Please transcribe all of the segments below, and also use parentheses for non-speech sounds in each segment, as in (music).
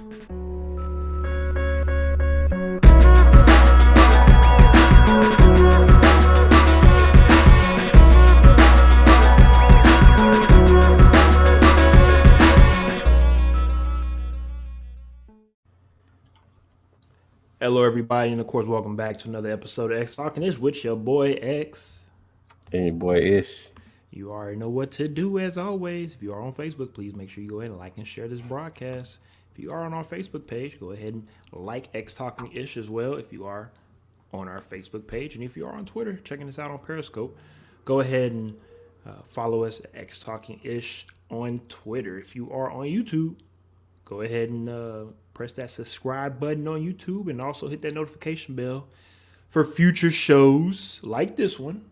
Hello, everybody, and of course, welcome back to another episode of X Talking. It's with your boy X. And your boy Ish. You already know what to do as always. If you are on Facebook, please make sure you go ahead and like and share this broadcast. If you are on our Facebook page, go ahead and like X Talking Ish as well. If you are on our Facebook page, and if you are on Twitter, checking us out on Periscope, go ahead and uh, follow us at X Talking Ish on Twitter. If you are on YouTube, go ahead and uh, press that subscribe button on YouTube and also hit that notification bell for future shows like this one.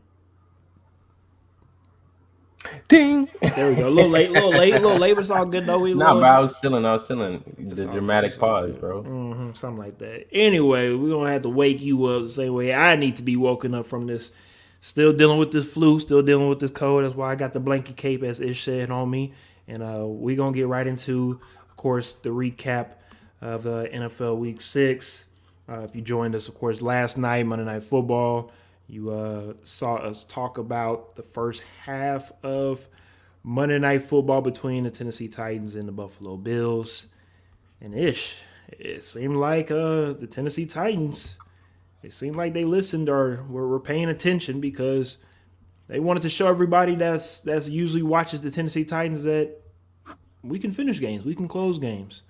Ding. There we go. A little late, a little late, a little late, but it's all good though. We nah, little- bro, I was chilling. I was chilling. It's The dramatic good, pause, good. bro. Mhm, something like that. Anyway, we're gonna have to wake you up the same way I need to be woken up from this. Still dealing with this flu, still dealing with this cold. That's why I got the blanket cape, as Ish said, on me. And uh, we're gonna get right into, of course, the recap of uh, NFL Week Six. Uh, if you joined us, of course, last night, Monday Night Football, you uh, saw us talk about the first half of Monday Night Football between the Tennessee Titans and the Buffalo Bills. And ish, it seemed like uh, the Tennessee Titans, it seemed like they listened or were, were paying attention because they wanted to show everybody that's that's usually watches the Tennessee Titans that we can finish games, we can close games.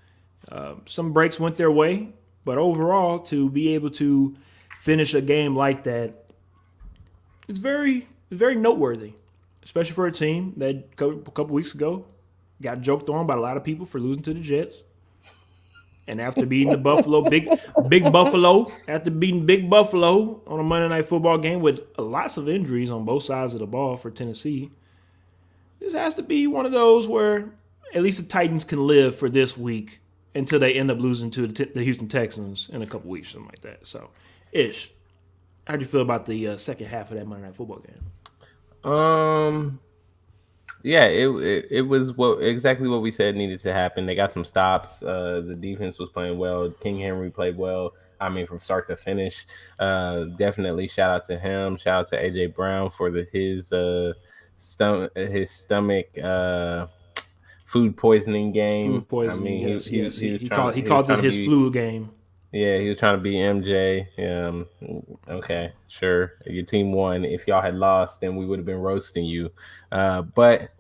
Uh, some breaks went their way, but overall, to be able to finish a game like that, it's very very noteworthy, especially for a team that a couple, weeks ago got joked on by a lot of people for losing to the Jets. And after beating the Buffalo, big big Buffalo, after beating Big Buffalo on a Monday Night Football game with lots of injuries on both sides of the ball for Tennessee, this has to be one of those where at least the Titans can live for this week until they end up losing to the, Houston Texans in a couple weeks, or something like that. So, ish, how'd you feel about the uh, second half of that Monday Night Football game? Um, yeah, it, it it was what exactly what we said needed to happen. They got some stops. Uh, the defense was playing well. King Henry played well. I mean, from start to finish. Uh, definitely shout out to him. Shout out to AJ Brown for the his uh stomach his stomach uh food poisoning game. Food poisoning. I mean, yes, he, yes. he He, he called he called it his be- flu game. Yeah, he was trying to be MJ. Um, okay, sure. Your team won. If y'all had lost, then we would have been roasting you. Uh, but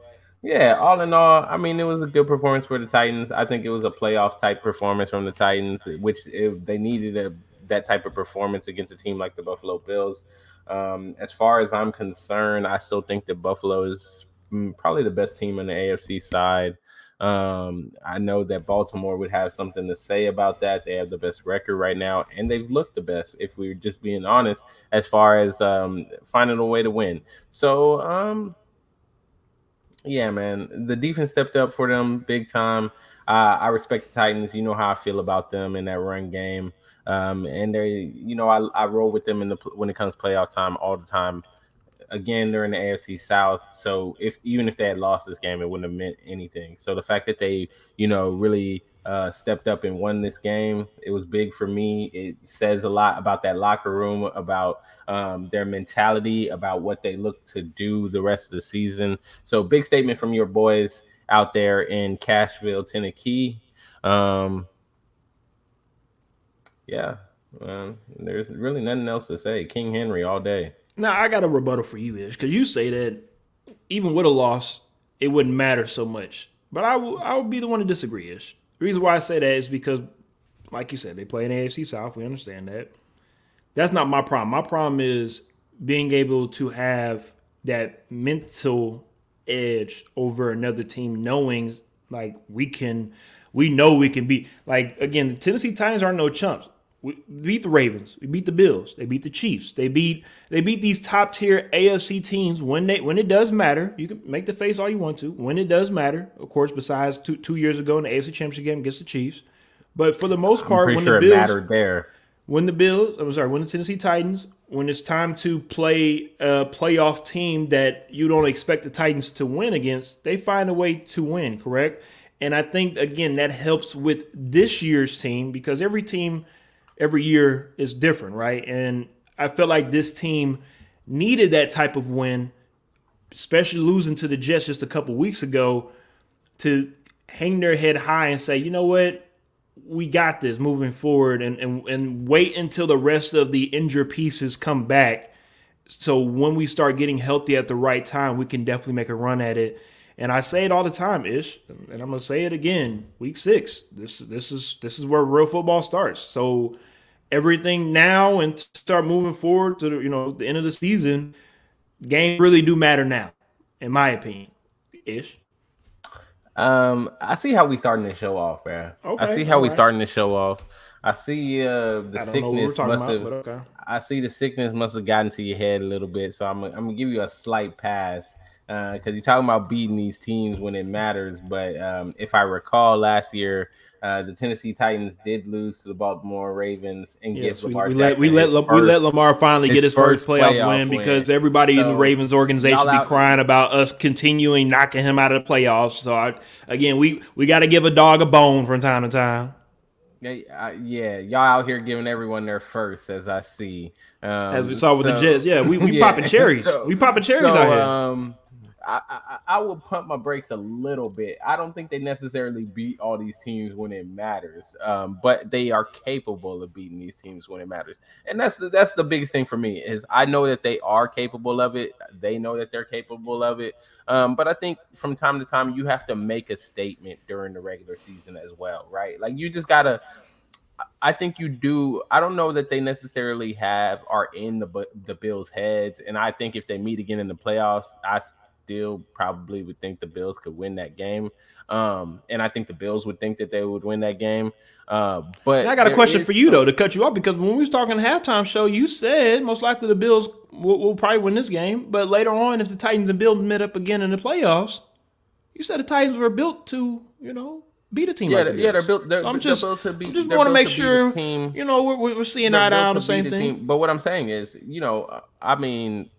yeah, all in all, I mean, it was a good performance for the Titans. I think it was a playoff type performance from the Titans, which if they needed a, that type of performance against a team like the Buffalo Bills. Um, as far as I'm concerned, I still think that Buffalo is mm, probably the best team on the AFC side. Um, I know that Baltimore would have something to say about that. They have the best record right now, and they've looked the best, if we're just being honest, as far as um, finding a way to win. So, um, yeah, man, the defense stepped up for them big time. Uh, I respect the Titans. You know how I feel about them in that run game. Um, and they, you know, I, I roll with them in the when it comes to playoff time all the time again they're in the AFC South, so if even if they had lost this game, it wouldn't have meant anything. So the fact that they, you know, really uh, stepped up and won this game, it was big for me. It says a lot about that locker room, about um, their mentality, about what they look to do the rest of the season. So big statement from your boys out there in Cashville, Tennessee. Um, yeah, um, there's really nothing else to say. King Henry all day. Now I got a rebuttal for you, Ish, because you say that even with a loss, it wouldn't matter so much. But I will, I would be the one to disagree, Ish. The reason why I say that is because, like you said, they play in AFC South. We understand that. That's not my problem. My problem is being able to have that mental edge over another team, knowing like we can, we know we can beat. Like again, the Tennessee Titans are no chumps. We beat the Ravens. We beat the Bills. They beat the Chiefs. They beat they beat these top tier AFC teams when they when it does matter. You can make the face all you want to. When it does matter, of course. Besides two two years ago in the AFC Championship game against the Chiefs, but for the most part, when sure the it Bills mattered there. when the Bills, I'm sorry, when the Tennessee Titans, when it's time to play a playoff team that you don't expect the Titans to win against, they find a way to win, correct? And I think again that helps with this year's team because every team every year is different, right? And I felt like this team needed that type of win, especially losing to the Jets just a couple weeks ago, to hang their head high and say, you know what, we got this moving forward, and and, and wait until the rest of the injured pieces come back. So when we start getting healthy at the right time, we can definitely make a run at it. And I say it all the time, Ish, and I'm gonna say it again. Week six, this this is this is where real football starts. So everything now and start moving forward to the, you know the end of the season, games really do matter now, in my opinion. Ish. Um, I see how we starting to show off, man. Okay, I see how we right. starting to show off. I see uh the sickness must about, have. Okay. I see the sickness must have gotten to your head a little bit, so I'm I'm gonna give you a slight pass because uh, you're talking about beating these teams when it matters. But um, if I recall last year, uh, the Tennessee Titans did lose to the Baltimore Ravens and yes, give Lamar. We, we let we let, first, we let Lamar finally his get his first, first playoff, playoff win, win, because everybody so, in the Ravens organization be crying about us continuing knocking him out of the playoffs. So I, again, we we got to give a dog a bone from time to time. Yeah, uh, yeah, y'all out here giving everyone their first, as I see. Um, as we saw with so, the Jets, yeah, we we (laughs) yeah, popping cherries. So, we popping cherries so, out here. Um, I, I, will pump my brakes a little bit. I don't think they necessarily beat all these teams when it matters, um, but they are capable of beating these teams when it matters, and that's the, that's the biggest thing for me is I know that they are capable of it. They know that they're capable of it, um, but I think from time to time you have to make a statement during the regular season as well, right? Like you just gotta. I think you do. I don't know that they necessarily have are in the the Bills' heads, and I think if they meet again in the playoffs, I still probably would think the Bills could win that game. Um, and I think the Bills would think that they would win that game. Uh, but and I got a question for you some... though to cut you off because when we was talking halftime show, you said most likely the Bills will, will, probably win this game. But later on, if the Titans and Bills met up again in the playoffs, you said the Titans were built to you know beat a team. Yeah, like the yeah, they're built. They're, so I'm just, built to be, just want to make sure team. you know we're, we're seeing eye to eye on the same thing. Team. But what I'm saying is, you know, I mean,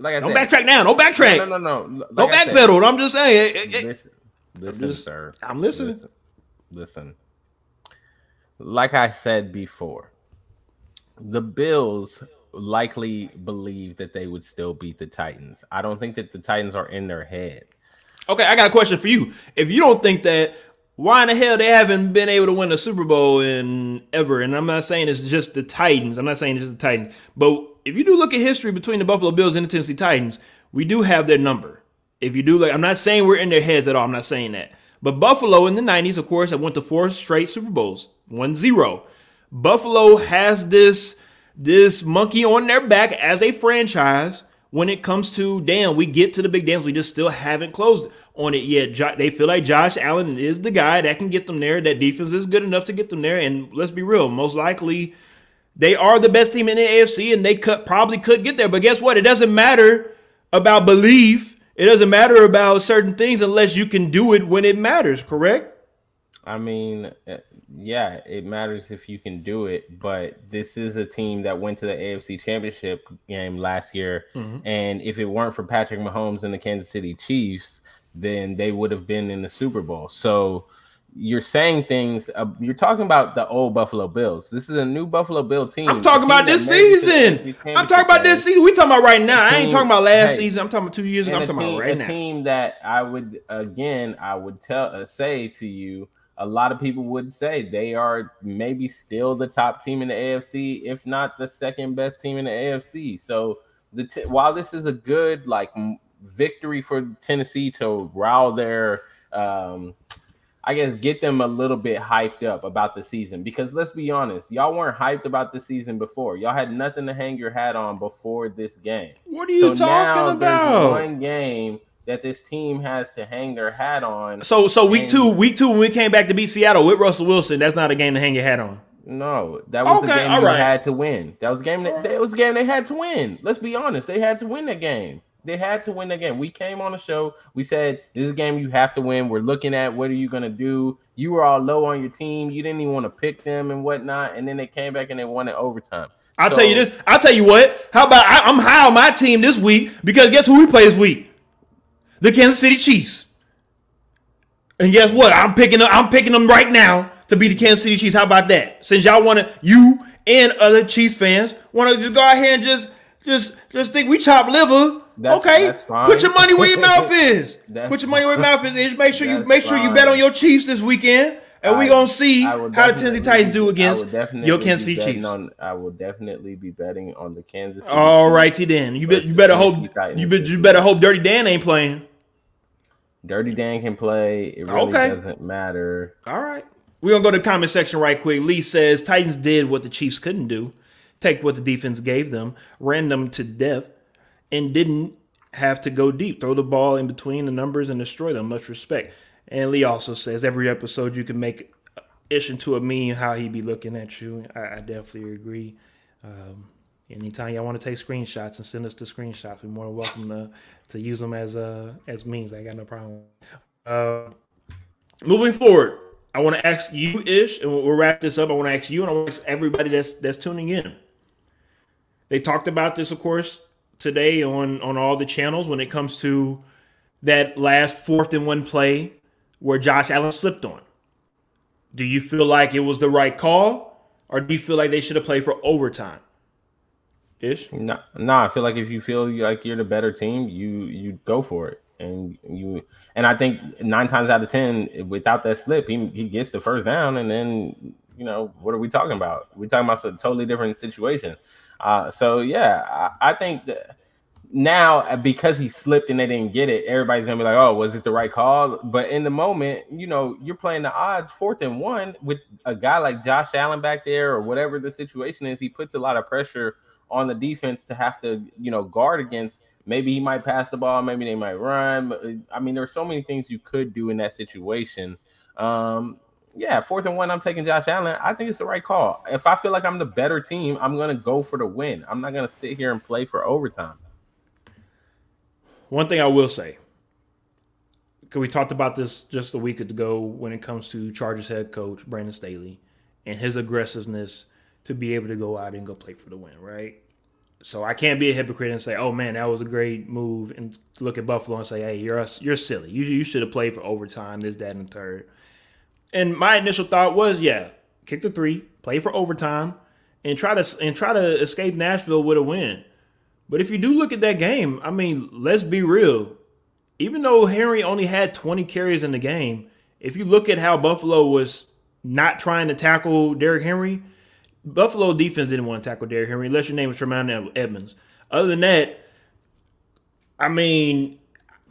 like I don't said, backtrack now. Don't backtrack. No, no, no. no. Like don't backpedal. I'm just saying. Listen, listen, I'm just, sir. I'm listening. Listen, listen. Like I said before, the Bills likely believe that they would still beat the Titans. I don't think that the Titans are in their head. Okay, I got a question for you. If you don't think that, why in the hell they haven't been able to win a Super Bowl in ever? And I'm not saying it's just the Titans. I'm not saying it's just the Titans, but if you do look at history between the Buffalo Bills and the Tennessee Titans, we do have their number. If you do like, I'm not saying we're in their heads at all. I'm not saying that. But Buffalo in the 90s, of course, have went to four straight Super Bowls, 1-0. Buffalo has this this monkey on their back as a franchise when it comes to damn, we get to the big dance, we just still haven't closed on it yet. Jo- they feel like Josh Allen is the guy that can get them there. That defense is good enough to get them there. And let's be real, most likely they are the best team in the AFC, and they could probably could get there. But guess what? It doesn't matter about belief. It doesn't matter about certain things unless you can do it when it matters. Correct? I mean, uh, yeah, it matters if you can do it. But this is a team that went to the AFC Championship game last year, mm-hmm. and if it weren't for Patrick Mahomes and the Kansas City Chiefs, then they would have been in the Super Bowl. So you're saying things. Uh, you're talking about the old Buffalo Bills. This is a new Buffalo Bill team. I'm talking about this season. I'm talking about this season. We talking about right now. Team, I ain't talking about last hey, season. I'm talking about two years ago. I'm talking team, about right a now. A team that I would again, I would tell uh, say to you. A lot of people would say they are maybe still the top team in the AFC, if not the second best team in the AFC. So the t- while this is a good like victory for Tennessee to rile their um, I guess get them a little bit hyped up about the season because let's be honest, y'all weren't hyped about the season before. Y'all had nothing to hang your hat on before this game. What are you so talking about? one game that this team has to hang their hat on. So so week and, two, week two when we came back to beat Seattle with Russell Wilson, that's not a game to hang your hat on. No, that was okay, a game you right. had to win. That was a game that, that was a game they had to win. Let's be honest, they had to win that game. They had to win again. We came on the show. We said this is a game you have to win. We're looking at what are you gonna do. You were all low on your team. You didn't even want to pick them and whatnot. And then they came back and they won it overtime. I'll so, tell you this. I'll tell you what. How about I, am high on my team this week because guess who we play this week? The Kansas City Chiefs. And guess what? I'm picking them. I'm picking them right now to be the Kansas City Chiefs. How about that? Since y'all want to, you and other Chiefs fans want to just go out here and just, just, just think we chop liver. That's- okay, that's fine. put your money where your (laughs) mouth is. Put your money where your mouth is. Just make sure you make sure you bet on your Chiefs this weekend, and we I- gonna see how the Tennessee Titans do against your be Kansas City Chiefs. On, I will definitely be betting on the Kansas. City All righty then. You bet. You better hope. Titans You bet. You better hope Dirty Dan ain't playing. Dirty Dan can play. It really Okay. doesn't matter. All right. We're gonna go to the comment section right quick. Lee says Titans did what the Chiefs couldn't do. Take what the defense gave them, ran them to death, and didn't have to go deep. Throw the ball in between the numbers and destroy them. Much respect. And Lee also says every episode you can make ish into a meme how he be looking at you. I, I definitely agree. Um, anytime y'all want to take screenshots and send us the screenshots, we're more than welcome to, to use them as uh, as memes. I got no problem. Uh, moving forward, I want to ask you, Ish, and we'll wrap this up. I want to ask you, and I want to ask everybody that's that's tuning in. They talked about this, of course, today on on all the channels when it comes to that last fourth and one play where Josh Allen slipped on. Do you feel like it was the right call, or do you feel like they should have played for overtime? Ish. No, no, I feel like if you feel like you're the better team, you you go for it, and you and I think nine times out of ten, without that slip, he he gets the first down, and then you know what are we talking about? We're talking about a totally different situation. Uh, so yeah, I, I think that now uh, because he slipped and they didn't get it, everybody's gonna be like, "Oh, was it the right call?" But in the moment, you know, you're playing the odds fourth and one with a guy like Josh Allen back there, or whatever the situation is. He puts a lot of pressure on the defense to have to, you know, guard against. Maybe he might pass the ball, maybe they might run. Uh, I mean, there's so many things you could do in that situation. Um, yeah, fourth and one, I'm taking Josh Allen. I think it's the right call. If I feel like I'm the better team, I'm gonna go for the win. I'm not gonna sit here and play for overtime. One thing I will say, because we talked about this just a week ago when it comes to Chargers head coach Brandon Staley and his aggressiveness to be able to go out and go play for the win, right? So I can't be a hypocrite and say, "Oh man, that was a great move," and look at Buffalo and say, "Hey, you're you're silly. You you should have played for overtime, this, that, and the third. And my initial thought was, yeah, kick the three, play for overtime, and try to and try to escape Nashville with a win. But if you do look at that game, I mean, let's be real. Even though Henry only had 20 carries in the game, if you look at how Buffalo was not trying to tackle Derrick Henry, Buffalo defense didn't want to tackle Derrick Henry unless your name was Tremaine Edmunds. Other than that, I mean,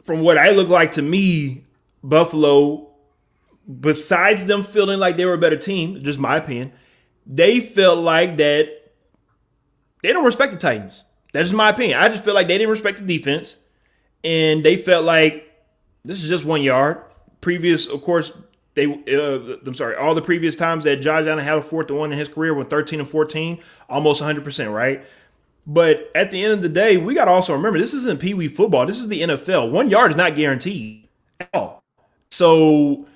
from what I look like to me, Buffalo, besides them feeling like they were a better team, just my opinion, they felt like that they don't respect the Titans. That's just my opinion. I just feel like they didn't respect the defense, and they felt like this is just one yard. Previous, of course, they. Uh, I'm sorry. All the previous times that Josh Allen had a fourth and one in his career were 13 and 14, almost 100 percent right. But at the end of the day, we got to also remember this isn't Pee Wee football. This is the NFL. One yard is not guaranteed at all. So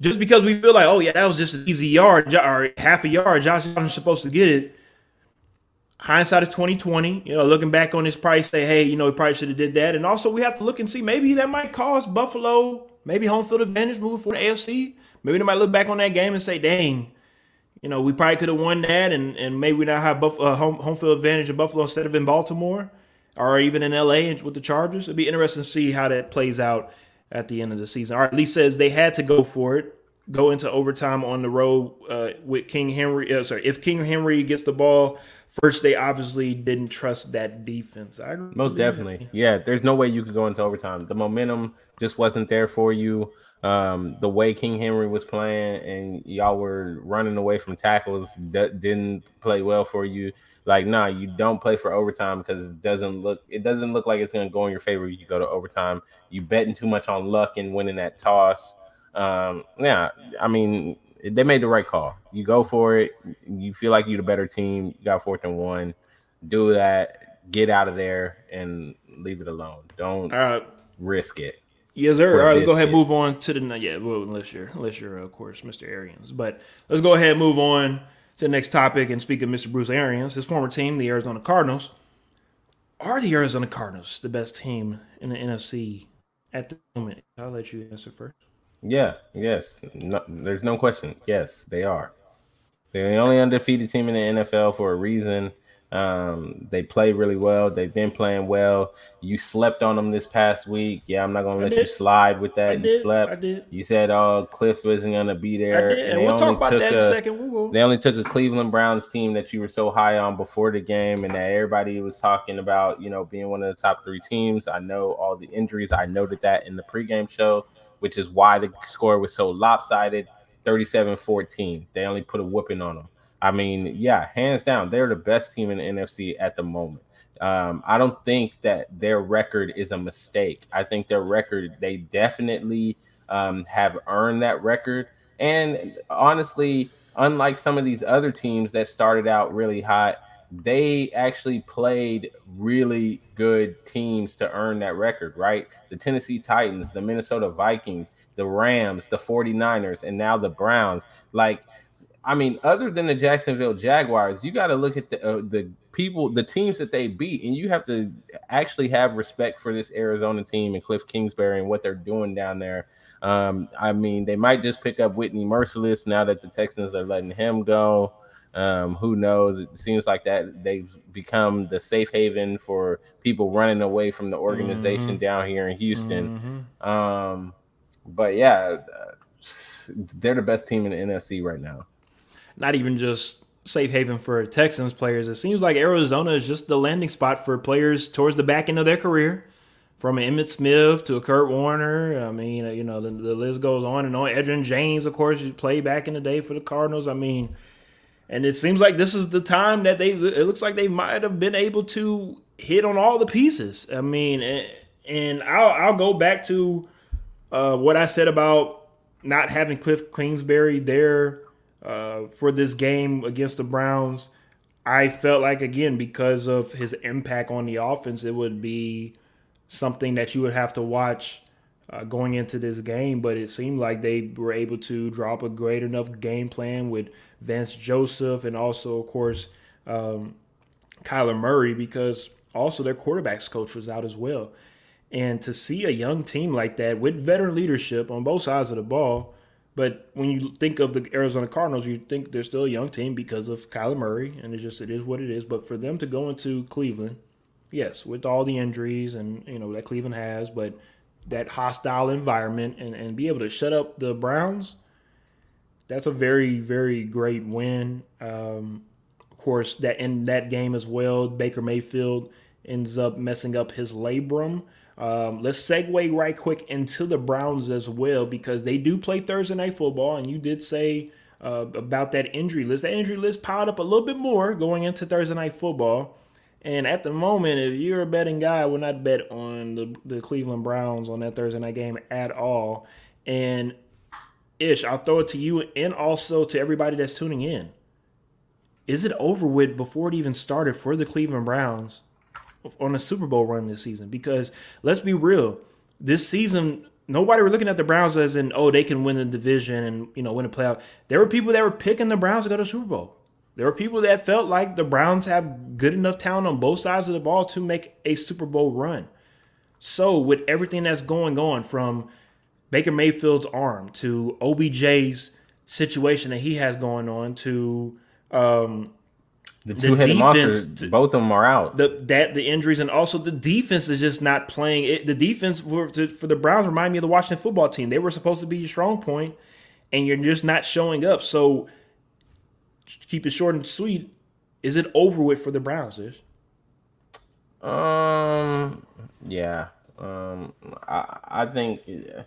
just because we feel like, oh yeah, that was just an easy yard or half a yard, Josh Allen's supposed to get it. Hindsight of 2020 you know looking back on this probably say hey you know he probably should have did that. And also we have to look and see maybe that might cost buffalo maybe home field advantage moving for the afc maybe they might look back on that game and say dang you know we probably could have won that and, and maybe we now have Buff- uh, home, home field advantage in buffalo instead of in baltimore or even in la with the chargers. It'd be interesting to see how that plays out at the end of the season. All right lee says they had to go for it go into overtime on the road uh, with king henry uh, sorry if king henry gets the ball First, they obviously didn't trust that defense. I agree Most definitely. Yeah, there's no way you could go into overtime. The momentum just wasn't there for you. Um, the way King Henry was playing and y'all were running away from tackles that didn't play well for you. Like, nah, you don't play for overtime because it doesn't look it doesn't look like it's gonna go in your favor. You go to overtime. You betting too much on luck and winning that toss. Um, yeah, I mean, they made the right call. You go for it. You feel like you're the better team. You got fourth and one. Do that. Get out of there and leave it alone. Don't right. risk it. Yes, sir. All right, let's go ahead and move on to the yeah. Well, unless you're unless you're of course Mr. Arians, but let's go ahead and move on to the next topic. And speak of Mr. Bruce Arians, his former team, the Arizona Cardinals, are the Arizona Cardinals the best team in the NFC at the moment? I'll let you answer first. Yeah, yes. No, there's no question. Yes, they are. They're the only undefeated team in the NFL for a reason. Um, they play really well. They've been playing well. You slept on them this past week. Yeah, I'm not gonna let you slide with that. I you did. slept. I did. You said, "Oh, Cliff wasn't gonna be there." I did. And, we'll talk about that a, second. We'll they only took a Cleveland Browns team that you were so high on before the game, and that everybody was talking about, you know, being one of the top three teams. I know all the injuries. I noted that in the pregame show, which is why the score was so lopsided, 37-14. They only put a whooping on them. I mean, yeah, hands down, they're the best team in the NFC at the moment. Um, I don't think that their record is a mistake. I think their record, they definitely um, have earned that record. And honestly, unlike some of these other teams that started out really hot, they actually played really good teams to earn that record, right? The Tennessee Titans, the Minnesota Vikings, the Rams, the 49ers, and now the Browns. Like, I mean, other than the Jacksonville Jaguars, you got to look at the uh, the people, the teams that they beat, and you have to actually have respect for this Arizona team and Cliff Kingsbury and what they're doing down there. Um, I mean, they might just pick up Whitney Mercilus now that the Texans are letting him go. Um, who knows? It seems like that they've become the safe haven for people running away from the organization mm-hmm. down here in Houston. Mm-hmm. Um, but yeah, uh, they're the best team in the NFC right now not even just safe haven for Texans players. It seems like Arizona is just the landing spot for players towards the back end of their career, from Emmitt Smith to a Kurt Warner. I mean, you know, the, the list goes on and on. Edgerrin James, of course, played back in the day for the Cardinals. I mean, and it seems like this is the time that they. It looks like they might have been able to hit on all the pieces. I mean, and, I'll I'll go back to uh, what I said about not having Cliff Kingsbury there uh, for this game against the Browns. I felt like again because of his impact on the offense, it would be something that you would have to watch uh, going into this game. But it seemed like they were able to drop a great enough game plan with Vance Joseph and also, of course, um, Kyler Murray because also their quarterbacks coach was out as well. And to see a young team like that with veteran leadership on both sides of the ball but when you think of the Arizona Cardinals, you think they're still a young team because of Kyler Murray, and it's just it is what it is. But for them to go into Cleveland, yes, with all the injuries and you know that Cleveland has, but that hostile environment and, and be able to shut up the Browns, that's a very very great win. Um, of course, that in that game as well, Baker Mayfield ends up messing up his labrum. Um, let's segue right quick into the Browns as well because they do play Thursday night football, and you did say uh, about that injury list. That injury list piled up a little bit more going into Thursday night football. And at the moment, if you're a betting guy, I would not bet on the, the Cleveland Browns on that Thursday night game at all. And Ish, I'll throw it to you and also to everybody that's tuning in. Is it over with before it even started for the Cleveland Browns? on a Super Bowl run this season because let's be real, this season nobody were looking at the Browns as in oh they can win the division and you know win a playoff. There were people that were picking the Browns to go to Super Bowl. There were people that felt like the Browns have good enough talent on both sides of the ball to make a Super Bowl run. So with everything that's going on from Baker Mayfield's arm to OBJ's situation that he has going on to um, the two-headed monsters, both of them are out. The that the injuries and also the defense is just not playing. It, the defense for for the Browns remind me of the Washington football team. They were supposed to be your strong point, and you're just not showing up. So keep it short and sweet. Is it over with for the Browns? Ish? Um. Yeah. Um. I I think. Yeah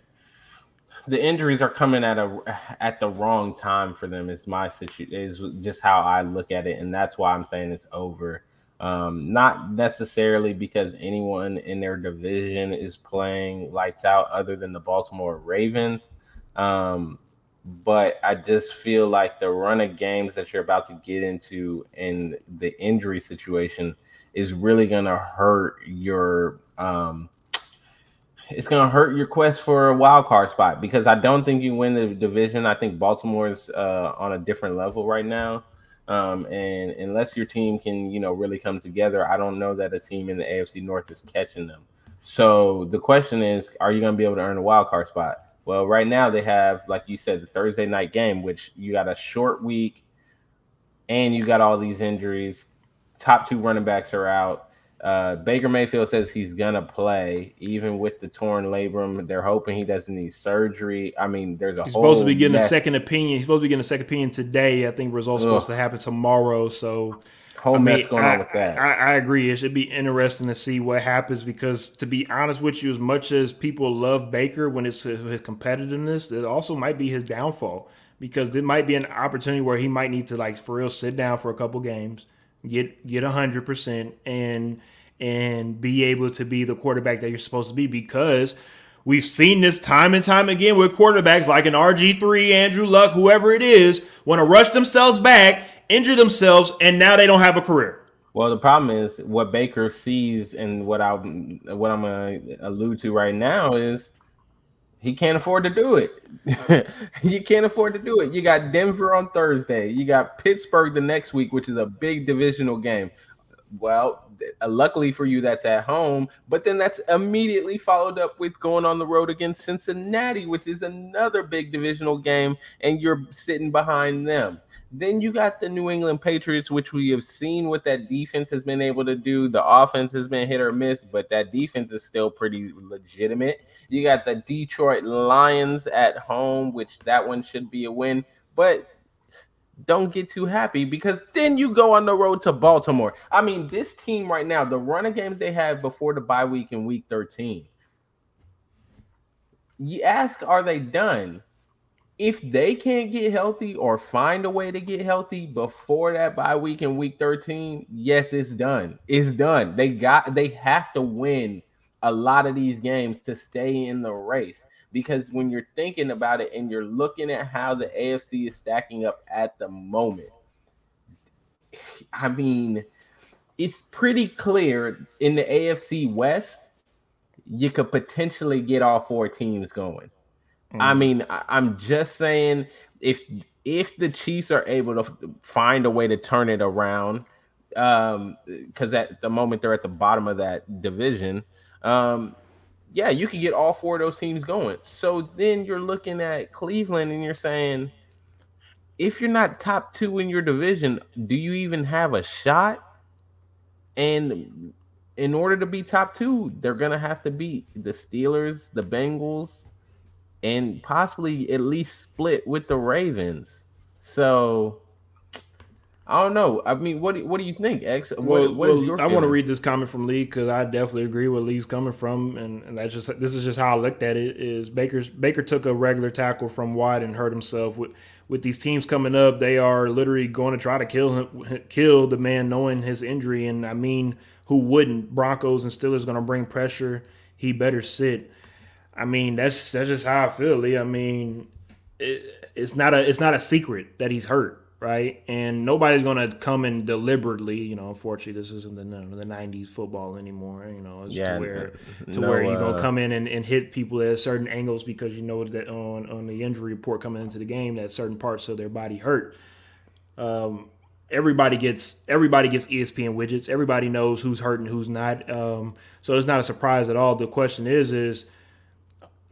the injuries are coming at a at the wrong time for them. Is my situation is just how I look at it, and that's why I'm saying it's over. Um, not necessarily because anyone in their division is playing lights out, other than the Baltimore Ravens. Um, but I just feel like the run of games that you're about to get into and the injury situation is really going to hurt your um, it's going to hurt your quest for a wild card spot because I don't think you win the division. I think Baltimore's uh, on a different level right now. Um, and unless your team can, you know, really come together, I don't know that a team in the AFC North is catching them. So the question is, are you going to be able to earn a wild card spot? Well, right now they have, like you said, the Thursday night game, which you got a short week, and you got all these injuries. Top two running backs are out. Uh, Baker Mayfield says he's gonna play, even with the torn labrum. They're hoping he doesn't need surgery. I mean, there's a he's supposed to be getting mess. a second opinion. He's supposed to be getting a second opinion today. I think results Ugh. supposed to happen tomorrow. So whole I mean, mess going I, on with that. I, I, agree. It should be interesting to see what happens because, to be honest with you, as much as people love Baker when it's his competitiveness, it also might be his downfall because it might be an opportunity where he might need to like for real sit down for a couple games get get hundred percent and and be able to be the quarterback that you're supposed to be because we've seen this time and time again with quarterbacks like an RG3, Andrew Luck, whoever it is, want to rush themselves back, injure themselves, and now they don't have a career. Well, the problem is what Baker sees and what I what I'm gonna allude to right now is he can't afford to do it. (laughs) you can't afford to do it. You got Denver on Thursday. You got Pittsburgh the next week, which is a big divisional game. Well, uh, luckily for you, that's at home, but then that's immediately followed up with going on the road against Cincinnati, which is another big divisional game, and you're sitting behind them. Then you got the New England Patriots, which we have seen what that defense has been able to do. The offense has been hit or miss, but that defense is still pretty legitimate. You got the Detroit Lions at home, which that one should be a win. But don't get too happy because then you go on the road to Baltimore. I mean, this team right now, the running games they have before the bye week in week 13. You ask, are they done? If they can't get healthy or find a way to get healthy before that bye week in week 13, yes, it's done. It's done. They got they have to win a lot of these games to stay in the race. Because when you're thinking about it and you're looking at how the AFC is stacking up at the moment, I mean, it's pretty clear in the AFC West, you could potentially get all four teams going. Mm. I mean, I, I'm just saying if if the Chiefs are able to find a way to turn it around, um, because at the moment they're at the bottom of that division, um, yeah, you can get all four of those teams going. So then you're looking at Cleveland and you're saying, if you're not top two in your division, do you even have a shot? And in order to be top two, they're gonna have to beat the Steelers, the Bengals, and possibly at least split with the Ravens. So I don't know. I mean, what do, what do you think, X? What, well, what well, your? I want to read this comment from Lee because I definitely agree with Lee's coming from, and, and that's just this is just how I looked at it. Is Baker's Baker took a regular tackle from wide and hurt himself with with these teams coming up. They are literally going to try to kill him, kill the man, knowing his injury. And I mean, who wouldn't? Broncos and Steelers going to bring pressure. He better sit. I mean, that's that's just how I feel. Lee. I mean, it, it's not a it's not a secret that he's hurt, right? And nobody's gonna come and deliberately, you know. Unfortunately, this isn't the the '90s football anymore. You know, it's yeah, to where to no, where you're gonna uh, come in and, and hit people at certain angles because you know that on on the injury report coming into the game that certain parts of their body hurt. Um, everybody gets everybody gets ESPN widgets. Everybody knows who's hurt and who's not. Um, so it's not a surprise at all. The question is is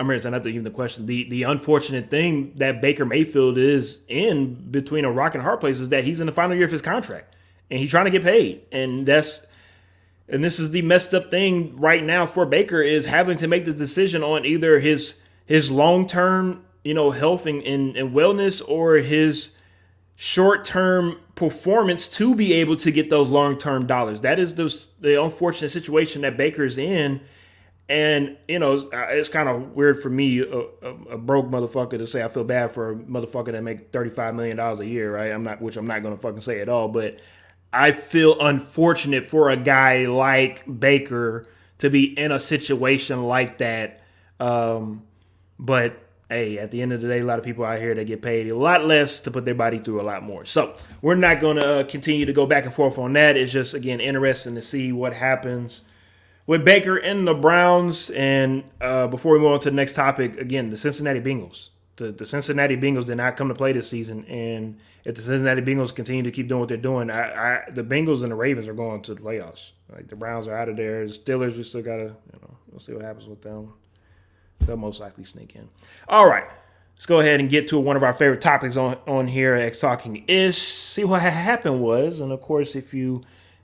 I mean, it's not even the question. The the unfortunate thing that Baker Mayfield is in between a rock and hard place is that he's in the final year of his contract and he's trying to get paid. And that's and this is the messed up thing right now for Baker is having to make this decision on either his his long term, you know, health and, and, and wellness or his short term performance to be able to get those long term dollars. That is the, the unfortunate situation that Baker's in and you know, it's kind of weird for me, a, a, broke motherfucker, to say I feel bad for a motherfucker that make thirty five million dollars a year, right? I'm not, which I'm not gonna fucking say at all, but I feel unfortunate for a guy like Baker to be in a situation like that. Um, but hey, at the end of the day, a lot of people out here that get paid a lot less to put their body through a lot more. So we're not going to uh, continue to go back and forth on that. It's just again interesting to see what happens with Baker and the Browns. And uh, before we move on to the next topic, again, the Cincinnati Bengals. The, the Cincinnati Bengals did not come to play this season, and if the Cincinnati Bengals continue to keep doing what they're doing, I, I, the Bengals and the Ravens are going to the playoffs. Like the Browns are out of there. The Steelers, we still gotta, you know, we'll see what happens with them. they'll most likely sneak in. All right. Let's go ahead and get to one of our favorite topics on, on here at X Talking Ish. See what happened was, and of course, if you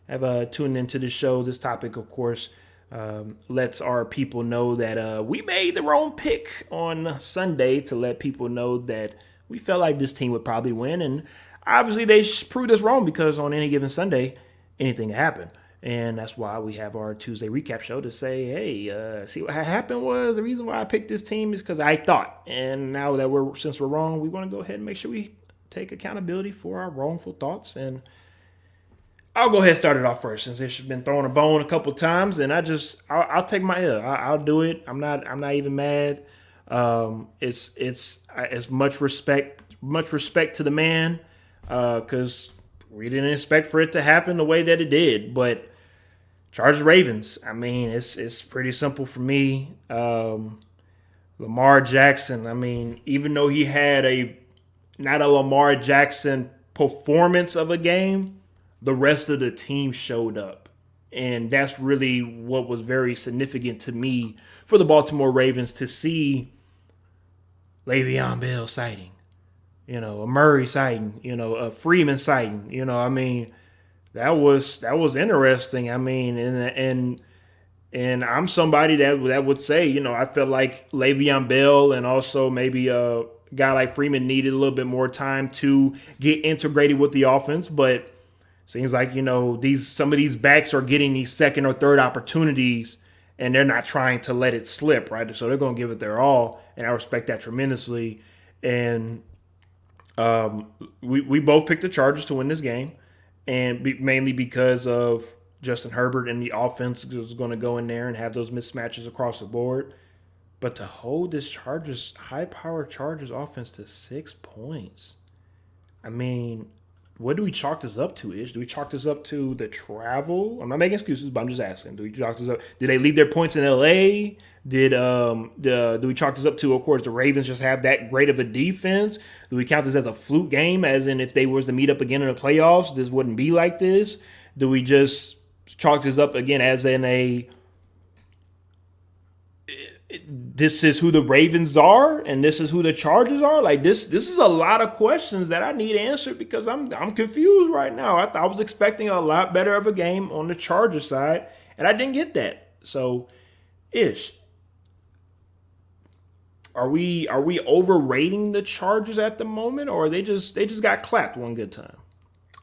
have uh, tuned into the show, this topic, of course, um, lets our people know that uh, we made the wrong pick on Sunday to let people know that we felt like this team would probably win. And obviously, they proved us wrong because on any given Sunday, anything can happen. And that's why we have our Tuesday recap show to say, hey, uh, see what happened was the reason why I picked this team is because I thought. And now that we're since we're wrong, we want to go ahead and make sure we take accountability for our wrongful thoughts. And I'll go ahead and start it off first since it's been throwing a bone a couple times, and I just I'll, I'll take my L. I, will do it. I'm not I'm not even mad. Um, it's it's as much respect much respect to the man because uh, we didn't expect for it to happen the way that it did, but Chargers Ravens. I mean, it's it's pretty simple for me. Um, Lamar Jackson. I mean, even though he had a not a Lamar Jackson performance of a game, the rest of the team showed up. And that's really what was very significant to me for the Baltimore Ravens to see Le'Veon Bell sighting, you know, a Murray sighting, you know, a Freeman sighting, you know, I mean, that was that was interesting. I mean, and and and I'm somebody that that would say, you know, I felt like Le'Veon Bell and also maybe a guy like Freeman needed a little bit more time to get integrated with the offense, but seems like you know these some of these backs are getting these second or third opportunities and they're not trying to let it slip, right? So they're going to give it their all, and I respect that tremendously. And um, we we both picked the Chargers to win this game and be, mainly because of Justin Herbert and the offense was going to go in there and have those mismatches across the board. But to hold this Chargers high power Chargers offense to six points, I mean, what do we chalk this up to? Ish, do we chalk this up to the travel? I'm not making excuses, but I'm just asking. Do we chalk this up? Did they leave their points in L.A.? Did um the do we chalk this up to? Of course, the Ravens just have that great of a defense. Do we count this as a fluke game? As in, if they was to meet up again in the playoffs, this wouldn't be like this. Do we just chalk this up again as in a this is who the Ravens are and this is who the Chargers are. Like this, this is a lot of questions that I need answered because I'm I'm confused right now. I, I was expecting a lot better of a game on the Charger side, and I didn't get that. So, ish. Are we are we overrating the Chargers at the moment, or they just they just got clapped one good time?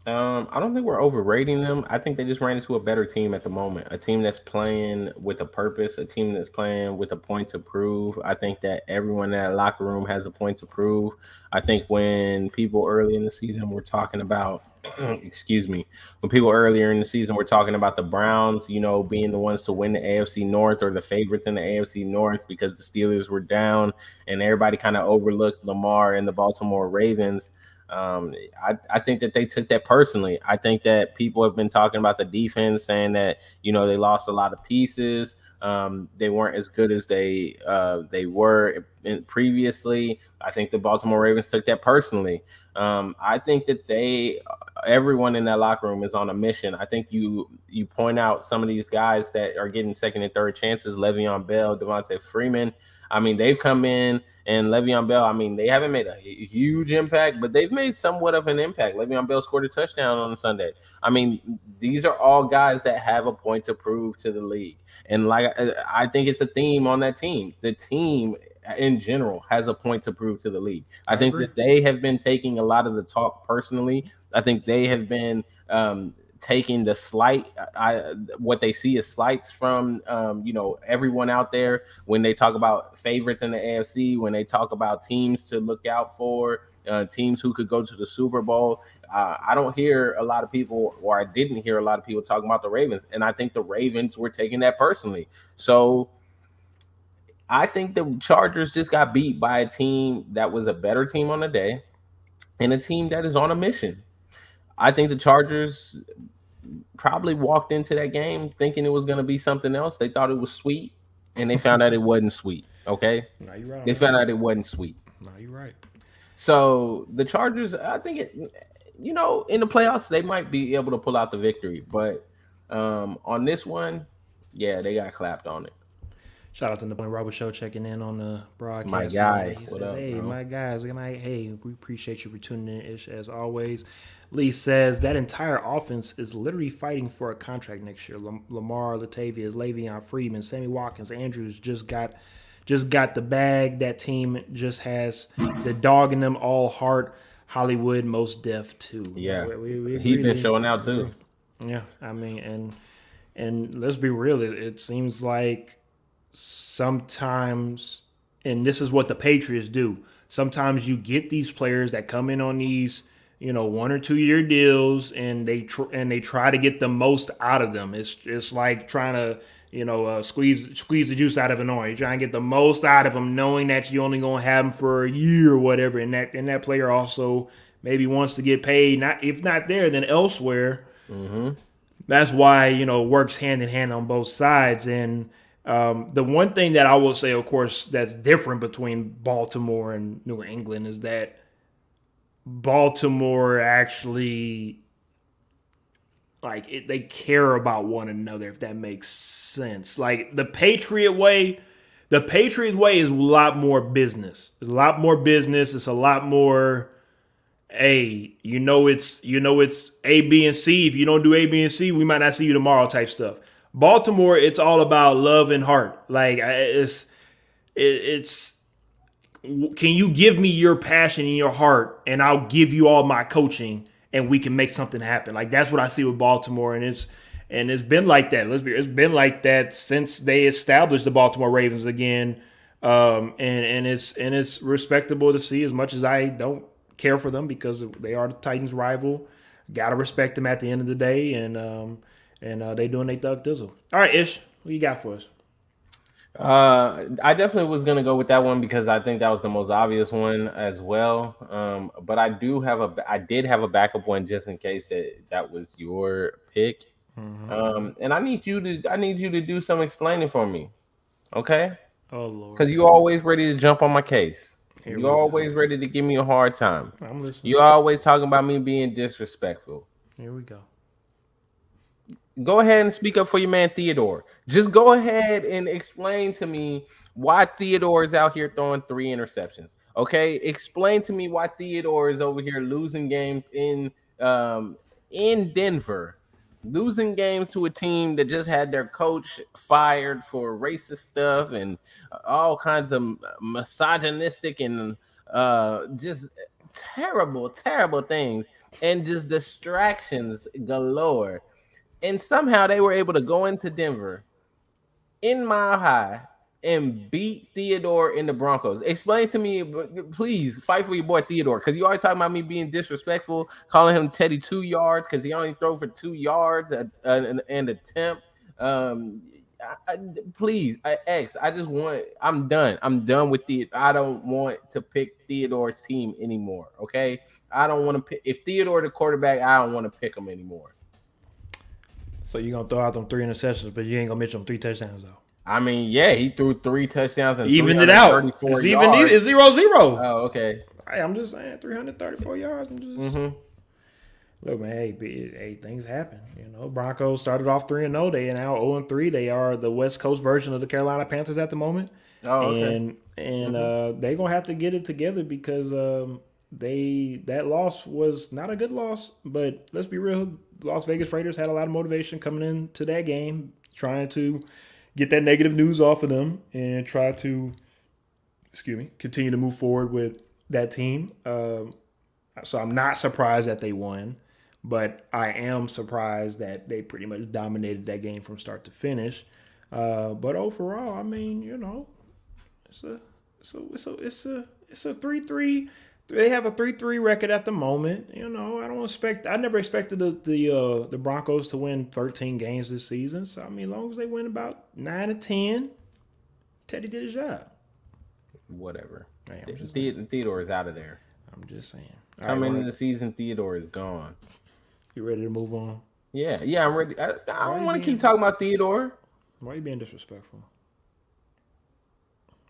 Um, I don't think we're overrating them. I think they just ran into a better team at the moment. A team that's playing with a purpose, a team that's playing with a point to prove. I think that everyone in that locker room has a point to prove. I think when people early in the season were talking about (clears throat) excuse me, when people earlier in the season were talking about the Browns, you know, being the ones to win the AFC North or the favorites in the AFC North because the Steelers were down and everybody kind of overlooked Lamar and the Baltimore Ravens. Um, I, I think that they took that personally. I think that people have been talking about the defense, saying that you know they lost a lot of pieces. Um, they weren't as good as they uh, they were in, previously. I think the Baltimore Ravens took that personally. Um, I think that they, everyone in that locker room is on a mission. I think you you point out some of these guys that are getting second and third chances: Le'Veon Bell, Devonta Freeman. I mean, they've come in and Le'Veon Bell. I mean, they haven't made a huge impact, but they've made somewhat of an impact. Le'Veon Bell scored a touchdown on Sunday. I mean, these are all guys that have a point to prove to the league, and like I think it's a theme on that team. The team in general has a point to prove to the league. I, I think agree. that they have been taking a lot of the talk personally. I think they have been um, taking the slight I what they see is slights from um, you know everyone out there when they talk about favorites in the AFC when they talk about teams to look out for uh, teams who could go to the Super Bowl. Uh, I don't hear a lot of people or I didn't hear a lot of people talking about the Ravens and I think the Ravens were taking that personally. So I think the Chargers just got beat by a team that was a better team on the day and a team that is on a mission I think the Chargers probably walked into that game thinking it was going to be something else. They thought it was sweet, and they found out it wasn't sweet. Okay, no, you're right. They found out it wasn't sweet. No, you're right. So the Chargers, I think it, you know, in the playoffs they might be able to pull out the victory, but um, on this one, yeah, they got clapped on it. Shout out to the Point Robert Show checking in on the broadcast. My guy. He says, up, hey, bro? my guys, good night. Hey, we appreciate you for tuning in, Ish, as always. Lee says that entire offense is literally fighting for a contract next year. Lamar, Latavius, Le'Veon Freeman, Sammy Watkins, Andrews just got just got the bag. That team just has the dog in them all heart. Hollywood most deaf too. Yeah, We- we- we he agree been showing out too. yeah, I mean, and and let's be real. It, it seems like sometimes, and this is what the Patriots do. Sometimes you get these players that come in on these, you know, one or two year deals, and they tr- and they try to get the most out of them. It's it's like trying to. You know, uh, squeeze squeeze the juice out of an orange. trying to get the most out of them, knowing that you're only gonna have them for a year or whatever. And that and that player also maybe wants to get paid. Not if not there, then elsewhere that's why you know works hand in hand on both sides and um, the one thing that i will say of course that's different between baltimore and new england is that baltimore actually like it, they care about one another if that makes sense like the patriot way the patriot way is a lot more business it's a lot more business it's a lot more hey, you know it's you know it's A, B, and C. If you don't do A, B, and C, we might not see you tomorrow. Type stuff. Baltimore, it's all about love and heart. Like it's it's can you give me your passion and your heart, and I'll give you all my coaching, and we can make something happen. Like that's what I see with Baltimore, and it's and it's been like that. Let's be, it's been like that since they established the Baltimore Ravens again. Um, and and it's and it's respectable to see as much as I don't care for them because they are the Titans' rival. Got to respect them at the end of the day, and um, and uh, they doing they thug dizzle. All right, Ish, what you got for us? Uh, I definitely was gonna go with that one because I think that was the most obvious one as well. Um, but I do have a, I did have a backup one just in case that that was your pick. Um, and I need you to, I need you to do some explaining for me, okay? Oh Lord, Because you always ready to jump on my case. Here You're go. always ready to give me a hard time. I'm listening. You always talking about me being disrespectful. Here we go. Go ahead and speak up for your man Theodore. Just go ahead and explain to me why Theodore is out here throwing three interceptions. Okay, explain to me why Theodore is over here losing games in um in Denver, losing games to a team that just had their coach fired for racist stuff and all kinds of misogynistic and uh just terrible, terrible things and just distractions galore and somehow they were able to go into Denver in Mile High and beat Theodore in the Broncos. Explain to me, please fight for your boy Theodore because you always talking about me being disrespectful, calling him Teddy two yards because he only throw for two yards and an, an attempt. Um, I, I- please, I, X. I just want. I'm done. I'm done with the. I don't want to pick Theodore's team anymore. Okay, I don't want to pick. If Theodore the quarterback, I don't want to pick him anymore. So you're gonna throw out them three interceptions, but you ain't gonna mention them three touchdowns though. I mean, yeah, he threw three touchdowns and Even it out. 334 It's even yards. it's zero zero. Oh, okay. Hey, I'm just saying, 334 yards. I'm just hmm look, man. Hey, hey, things happen. You know, Broncos started off three and zero. They are now zero and three. They are the West Coast version of the Carolina Panthers at the moment. Oh, okay. and and uh, they gonna have to get it together because um, they that loss was not a good loss. But let's be real, Las Vegas Raiders had a lot of motivation coming into that game, trying to get that negative news off of them and try to, excuse me, continue to move forward with that team. Um, so I'm not surprised that they won, but I am surprised that they pretty much dominated that game from start to finish. Uh, but overall, I mean, you know, it's a a it's a it's a it's a three three. They have a three three record at the moment. You know, I don't expect. I never expected the the uh, the Broncos to win thirteen games this season. So I mean, as long as they win about nine to ten, Teddy did his job. Whatever. Hey, The- Theodore is out of there. I'm just saying. All Coming right, into the season, Theodore is gone. you ready to move on? Yeah, yeah, I'm ready. I, I don't want to keep talking about Theodore. Why are you being disrespectful?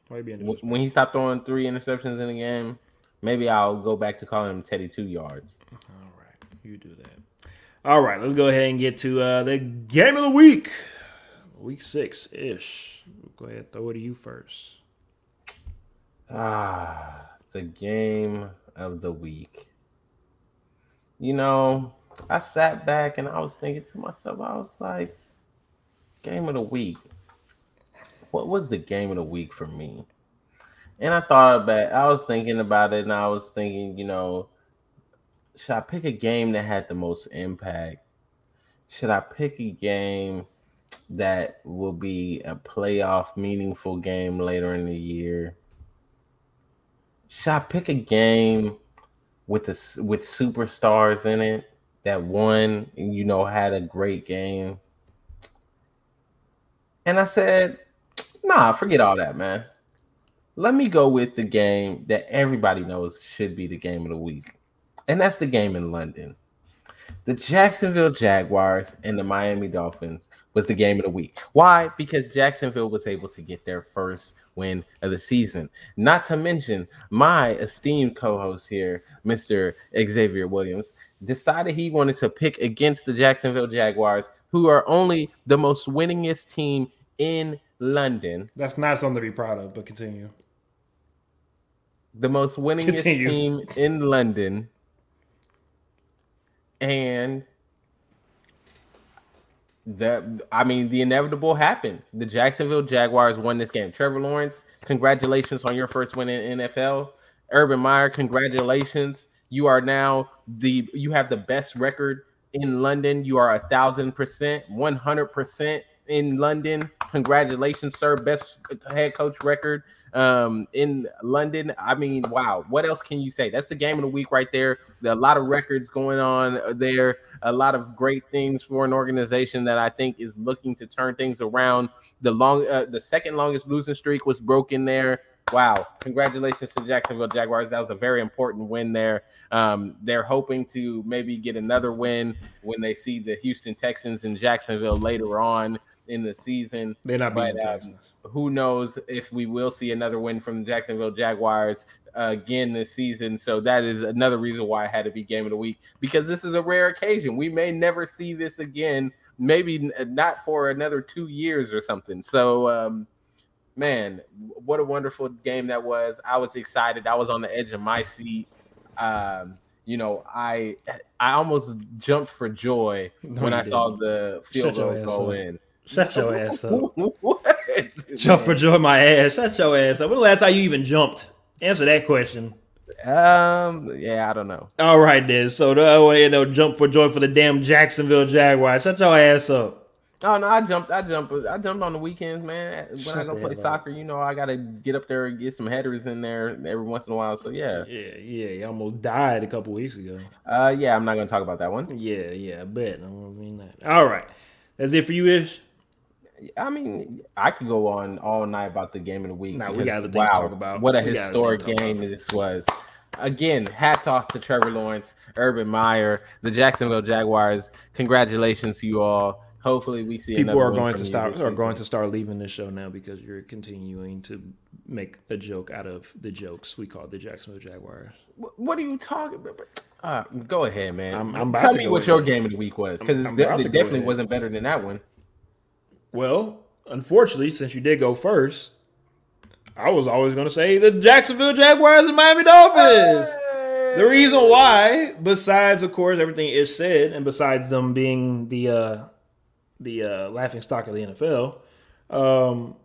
Why are you being disrespectful? When he stopped throwing three interceptions in the game, maybe I'll go back to calling him Teddy two yards. All right, you do that. All right, let's go ahead and get to uh, the game of the week. week six ish. Go ahead, throw it to you first. Ah, the game of the week. You know, I sat back and I was thinking to myself, I was like, game of the week. What was the game of the week for me? And I thought about I was thinking about it and I was thinking, you know, should I pick a game that had the most impact? Should I pick a game that will be a playoff meaningful game later in the year? Should I pick a game with the with superstars in it that won and you know had a great game? And I said, nah, forget all that, man. Let me go with the game that everybody knows should be the game of the week. And that's the game in London. The Jacksonville Jaguars and the Miami Dolphins was the game of the week. Why? Because Jacksonville was able to get their first win of the season. Not to mention, my esteemed co host here, Mr. Xavier Williams, decided he wanted to pick against the Jacksonville Jaguars, who are only the most winningest team in London. That's not something to be proud of, but continue. The most winningest continue. team in London. And the I mean the inevitable happened. The Jacksonville Jaguars won this game. Trevor Lawrence, congratulations on your first win in NFL. Urban Meyer, congratulations. You are now the you have the best record in London. You are a thousand percent, one hundred percent in London. Congratulations, sir. Best head coach record um, in London. I mean, wow. What else can you say? That's the game of the week right there. a lot of records going on there. A lot of great things for an organization that I think is looking to turn things around. The long, uh, the second longest losing streak was broken there. Wow! Congratulations to Jacksonville Jaguars. That was a very important win there. Um, they're hoping to maybe get another win when they see the Houston Texans in Jacksonville later on in the season. They're not beating but, um, Who knows if we will see another win from the Jacksonville Jaguars uh, again this season? So that is another reason why I had to be game of the week because this is a rare occasion. We may never see this again. Maybe not for another two years or something. So. Um, man, what a wonderful game that was. I was excited. I was on the edge of my seat. Um, you know, I I almost jumped for joy no, when I didn't. saw the field goal go in. Shut your ass up. (laughs) what? Jump for joy, my ass. Shut your ass up. When the last time you even jumped? Answer that question. Um, yeah, I don't know. All right, then. So the way they'll jump for joy for the damn Jacksonville Jaguars. Shut your ass up. Oh no, I jumped. I jumped. I jumped on the weekends, man. When Shut I go play soccer, you know, I gotta get up there and get some headers in there every once in a while. So yeah, yeah, yeah. You almost died a couple weeks ago. Uh, yeah, I'm not gonna talk about that one. Yeah, yeah, I bet. I mean that. All right, that's it for you, Ish. I mean, I could go on all night about the game of the week. Nah, we got other wow, to talk about. What a we historic game this was. Again, hats off to Trevor Lawrence, Urban Meyer, the Jacksonville Jaguars. Congratulations to you all. Hopefully, we see people are going to start are going to start leaving this show now because you're continuing to make a joke out of the jokes we call the Jacksonville Jaguars. What are you talking about? Uh, go ahead, man. I'm, I'm Tell me what ahead. your game of the week was because it definitely wasn't better than that one. Well, unfortunately, since you did go first, I was always going to say the Jacksonville Jaguars and Miami Dolphins. Hey. The reason why, besides of course everything is said, and besides them being the uh, the uh, laughing stock of the NFL, um,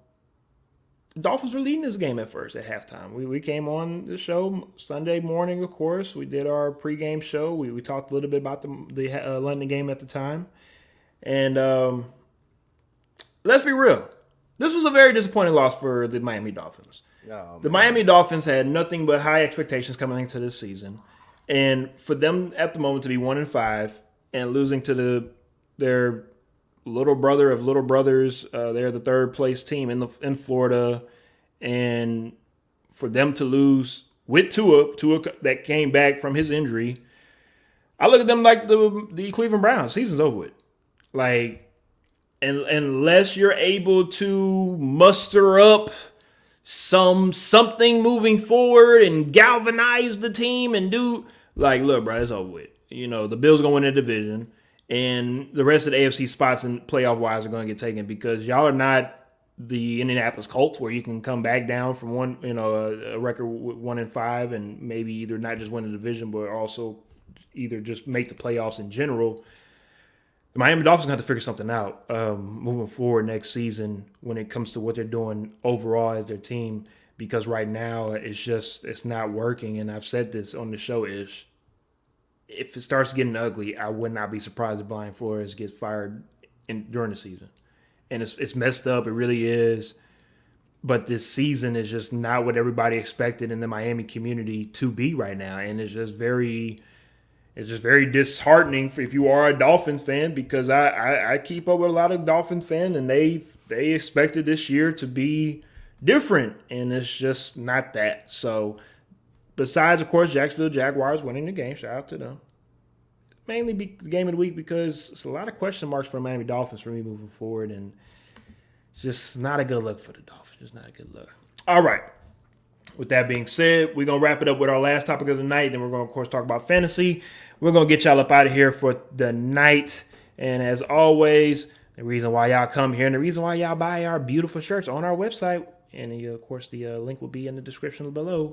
the Dolphins were leading this game at first at halftime. We, we came on the show Sunday morning, of course. We did our pregame show. We, we talked a little bit about the the uh, London game at the time, and um, let's be real. This was a very disappointing loss for the Miami Dolphins. Oh, the Miami Dolphins had nothing but high expectations coming into this season, and for them at the moment to be one and five and losing to the their little brother of little brothers, uh, they're the third place team in the in Florida, and for them to lose with Tua, Tua that came back from his injury, I look at them like the the Cleveland Browns. Season's over with. Like and unless you're able to muster up some something moving forward and galvanize the team and do like look bro it's over with you know the bills gonna win the division and the rest of the AFC spots and playoff wise are to get taken because y'all are not the Indianapolis Colts where you can come back down from one, you know, a, a record one and five and maybe either not just win the division but also either just make the playoffs in general. The Miami Dolphins have to figure something out um, moving forward next season when it comes to what they're doing overall as their team because right now it's just it's not working and I've said this on the show is if it starts getting ugly, I would not be surprised if Brian Flores gets fired in, during the season. And it's it's messed up. It really is. But this season is just not what everybody expected in the Miami community to be right now, and it's just very, it's just very disheartening if you are a Dolphins fan because I, I, I keep up with a lot of Dolphins fans and they they expected this year to be different, and it's just not that. So Besides, of course, Jacksonville Jaguars winning the game. Shout out to them. Mainly be game of the week because it's a lot of question marks for the Miami Dolphins for me moving forward, and it's just not a good look for the Dolphins. Just not a good look. All right. With that being said, we're gonna wrap it up with our last topic of the night. Then we're gonna, of course, talk about fantasy. We're gonna get y'all up out of here for the night. And as always, the reason why y'all come here and the reason why y'all buy our beautiful shirts on our website, and of course, the uh, link will be in the description below.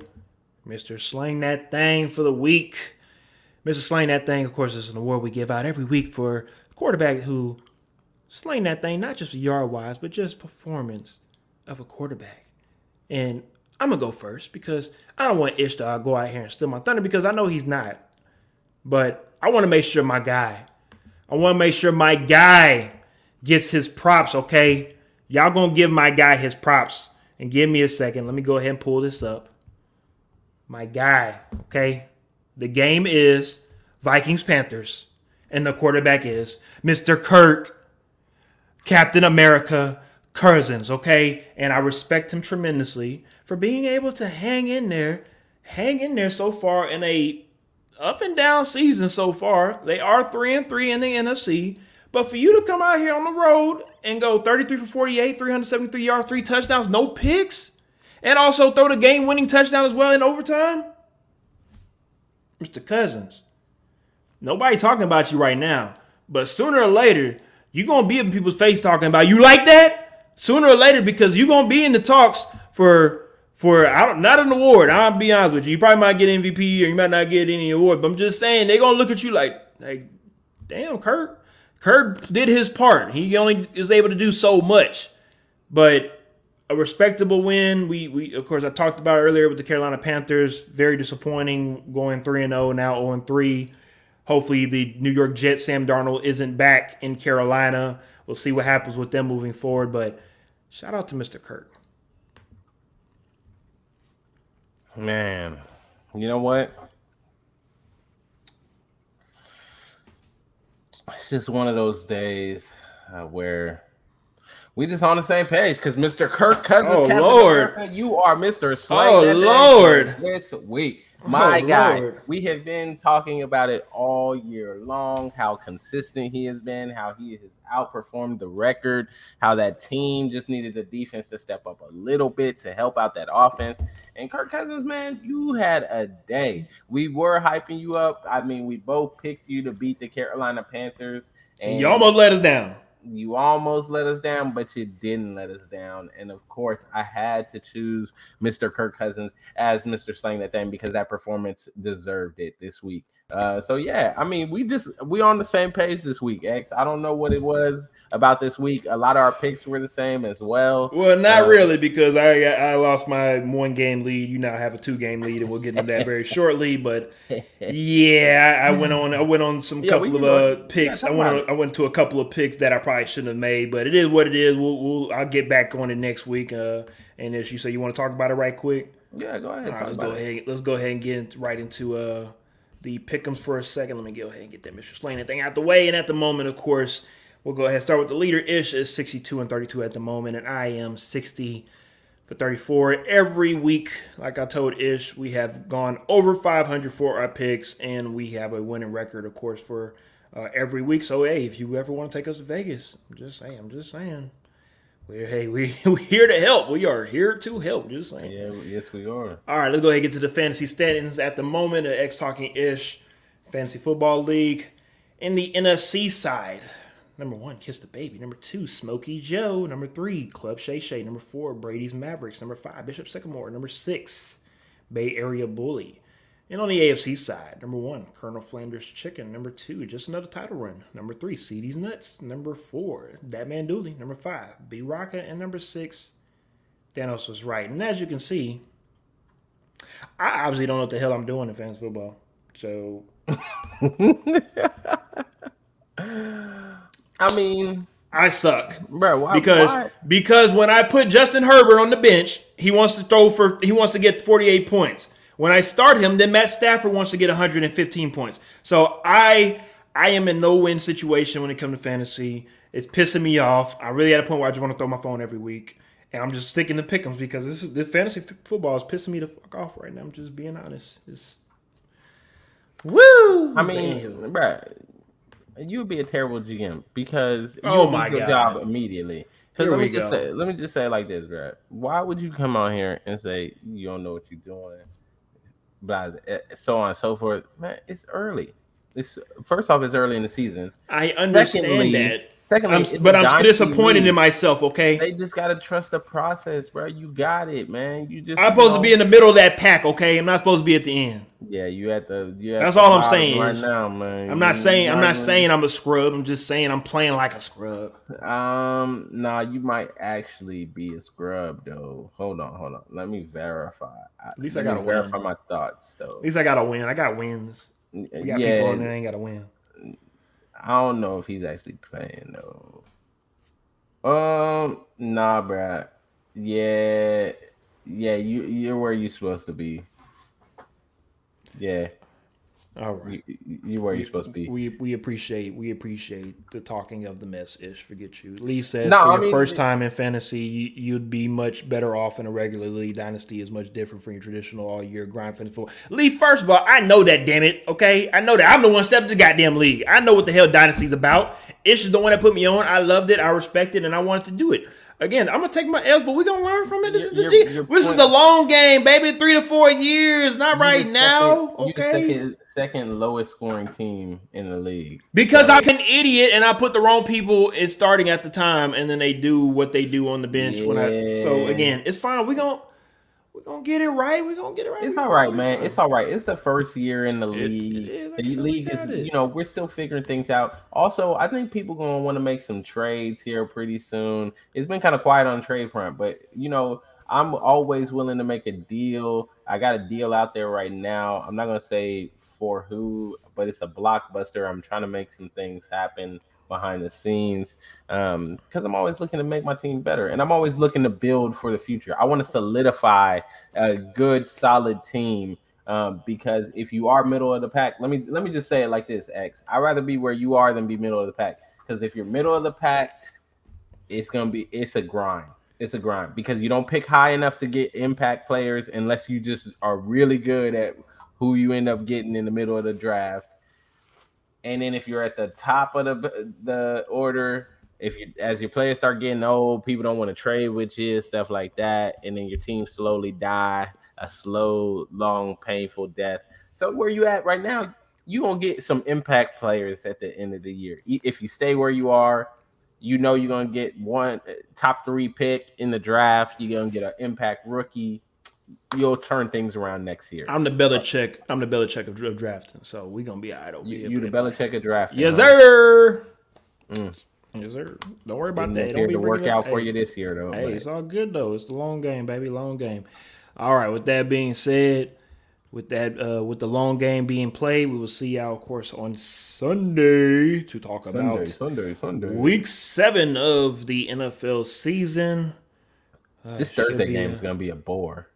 Mr. Slang That Thing for the week. Mr. Slang That Thing, of course, is an award we give out every week for quarterback who slang that thing, not just yard wise, but just performance of a quarterback. And I'm gonna go first because I don't want Ish to go out here and steal my thunder because I know he's not. But I want to make sure my guy, I want to make sure my guy gets his props. Okay, y'all gonna give my guy his props and give me a second. Let me go ahead and pull this up my guy. Okay. The game is Vikings Panthers, and the quarterback is Mr. Kirk, Captain America Cousins. Okay. And I respect him tremendously for being able to hang in there, hang in there so far in a up and down season so far. They are three and three in the NFC. But for you to come out here on the road and go 33 for 48, 373 yards, three touchdowns, no picks, and also throw the game winning touchdown as well in overtime? Mr. Cousins, nobody talking about you right now, but sooner or later, you're going to be in people's face talking about you like that? Sooner or later, because you're going to be in the talks for for I don't, not an award. I'll be honest with you. You probably might get MVP or you might not get any award, but I'm just saying they're gonna look at you like, like, damn, Kurt. Kurt did his part. He only is able to do so much. But a respectable win. We we of course I talked about earlier with the Carolina Panthers. Very disappointing, going three and zero oh, now 0 and 3. Hopefully the New York Jets Sam Darnold isn't back in Carolina. We'll see what happens with them moving forward. But shout out to Mr. Kirk. Man, you know what? It's just one of those days uh, where we just on the same page because Mr. Kirk Cousins, oh Captain Lord, America, you are Mr. Slay oh Lord, this week, my oh, guy. Lord. We have been talking about it all year long. How consistent he has been, how he has outperformed the record, how that team just needed the defense to step up a little bit to help out that offense. And Kirk Cousins, man, you had a day. We were hyping you up. I mean, we both picked you to beat the Carolina Panthers. And you almost let us down you almost let us down, but you didn't let us down. And of course, I had to choose Mr. Kirk Cousins as Mr. Slang that thing because that performance deserved it this week. Uh, so yeah, I mean, we just we on the same page this week. X. I don't know what it was about this week. A lot of our picks were the same as well. Well, not uh, really because I I lost my one game lead. You now have a two game lead, and we'll get into that very (laughs) shortly. But yeah, I, I, went on I went on some yeah, couple of uh, picks. Yeah, I went on, I went to a couple of picks that I probably shouldn't have made, but it is what it is. We'll, we'll I'll get back on it next week. Uh, and as you say, you want to talk about it right quick. Yeah, go ahead. let's go it. ahead. Let's go ahead and get right into uh the pick'ems for a second. Let me go ahead and get that Mr. Slaying thing out the way. And at the moment, of course, we'll go ahead and start with the leader. Ish is 62 and 32 at the moment, and I am 60 for 34. Every week, like I told Ish, we have gone over 500 for our picks, and we have a winning record, of course, for uh, every week. So, hey, if you ever want to take us to Vegas, I'm just saying, I'm just saying. We're, hey, we (laughs) we here to help. We are here to help. Just saying. Yeah, yes, we are. All right, let's go ahead and get to the fantasy standings at the moment. Of X Talking Ish Fantasy Football League. In the NFC side, number one, Kiss the Baby. Number two, Smokey Joe. Number three, Club Shay Shay. Number four, Brady's Mavericks. Number five, Bishop Sycamore. Number six, Bay Area Bully. And on the AFC side, number one, Colonel Flanders Chicken. Number two, just another title run. Number three, CD's Nuts. Number four, That Man Dooley. Number five, B Rocka. And number six, Thanos was right. And as you can see, I obviously don't know what the hell I'm doing in fantasy football. So. (laughs) I mean, I suck, bro. Why, because why? because when I put Justin Herbert on the bench, he wants to throw for he wants to get 48 points. When I start him, then Matt Stafford wants to get 115 points. So I I am in no win situation when it comes to fantasy. It's pissing me off. I'm really at a point where I just want to throw my phone every week, and I'm just sticking to pick'ems because this is the fantasy f- football is pissing me the fuck off right now. I'm just being honest. It's woo. I mean, Anywho. bro, you would be a terrible GM because you Oh my lose your God. job immediately. Because Here let me we just go. say, let me just say it like this, bro. Why would you come out here and say you don't know what you're doing, blah, eh, so on and so forth? Man, it's early. It's first off, it's early in the season. I understand Secondly- that. Secondly, I'm, but I'm disappointed league. in myself. Okay, They just gotta trust the process, bro. You got it, man. You just I'm supposed you to be in the middle of that pack. Okay, I'm not supposed to be at the end. Yeah, you at the. You at That's the all I'm saying right now, man. I'm not You- saying I'm not saying I'm a scrub. I'm just saying I'm playing like a scrub. Um, nah, you might actually be a scrub though. Hold on, hold on. Let me verify. At least Let I me got a win. verify my thoughts though. At least I got to win. I got wins. We got people yeah, on there ain't got to win. I don't know if he's actually playing though. Um, nah, bruh. Yeah, yeah, you you're where you're supposed to be. Yeah, All right. you, you where you're supposed to be. We we appreciate we appreciate the talking of the mess ish. Forget you. Lee said No, for I your mean- first time in fantasy, you, you'd be much better off in a regular league. Dynasty is much different from your traditional all year grind fantasy football. Lee, first of all, I know that. Damn it. Okay, I know that. I'm the one stepped the goddamn league. I know what the hell Dynasty's about. Ish is the one that put me on. I loved it. I respect it, and I wanted to do it. Again, I'm gonna take my L's, but we're gonna learn from it. This is the Your- G. your This is the long game, baby. Three to four years, not right You the now. second- Okay. second, second lowest scoring team in the league. Because I'm an idiot and I put the wrong people in starting at the time, and then they do what they do on the bench. When I so again, it's fine. We gonna we gonna get it right. We're gonna get it right. It's all right, man. It's all right. It's the first year in the It- league. it. The league is, it. you know, we're still figuring things out. Also, I think people gonna want to make some trades here pretty soon. It's been kind of quiet on the trade front, but you know, I'm always willing to make a deal. I got a deal out there right now. I'm not gonna say for who, but it's a blockbuster. I'm trying to make some things happen behind the scenes um because i'm always looking to make my team better and i'm always looking to build for the future. I want to solidify a good solid team um, because if you are middle of the pack let me let me just say it like this x. I'd rather be where you are than be middle of the pack because if you're middle of the pack it's gonna be it's a grind. It's a grind because you don't pick high enough to get impact players unless you just are really good at who you end up getting in the middle of the draft and then if you're at the top of the the order, if you as your players start getting old, people don't want to trade with you, stuff like that, and then your team slowly die a slow, long, painful death. So where you at right now, you gonna get some impact players at the end of the year. If you stay where you are, you know you're gonna get one top three pick in the draft. You're gonna get an impact rookie. You'll turn things around next year. I'm the Belichick. I'm the Belichick of, of drafting, so we gonna be all right over You, here. you the. Belichick of drafting. Yes, huh? sir. Mm. Yes, sir. Don't worry about Didn't that. Don't be to work out for hey, you this year, though. Hey, but- it's all good though. It's the long game, baby. Long game. All right. With that being said, with that, uh, with the long game being played, we will see y'all, of course, on Sunday to talk Sunday, about Sunday, Sunday. week seven of the NFL season. Uh, this Thursday game uh, is gonna be a bore.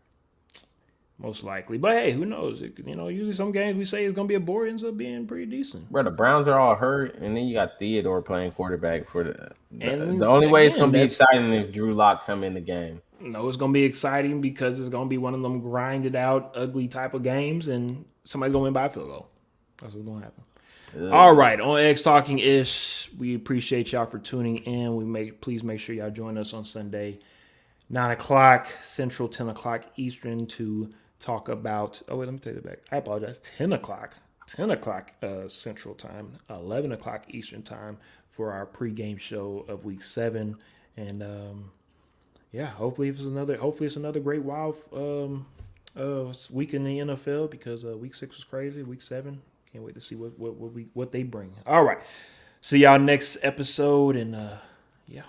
Most likely, but hey, who knows? It, you know, usually some games we say it's gonna be a bore ends up being pretty decent. Bro, the Browns are all hurt, and then you got Theodore playing quarterback for the. The, And the only way it's gonna be exciting if Drew Lock come in the game. No, it's gonna be exciting because it's gonna be one of them grinded out, ugly type of games, and somebody's gonna win by a field goal. That's what's gonna happen. Ugh. All right, on X Talking Ish, we appreciate y'all for tuning in. We make please make sure y'all join us on Sunday, nine o'clock Central, ten o'clock Eastern to talk about. Oh wait, let me take it back. I apologize. Ten o'clock 10 o'clock uh, Central Time, 11 o'clock Eastern Time for our pregame show of Week Seven. And um, yeah, hopefully it's another. Hopefully it's another great wild um, uh, week in the NFL because uh, Week Six was crazy. Week Seven, can't wait to see what what what, we, what they bring. All right, see y'all next episode, and uh, yeah.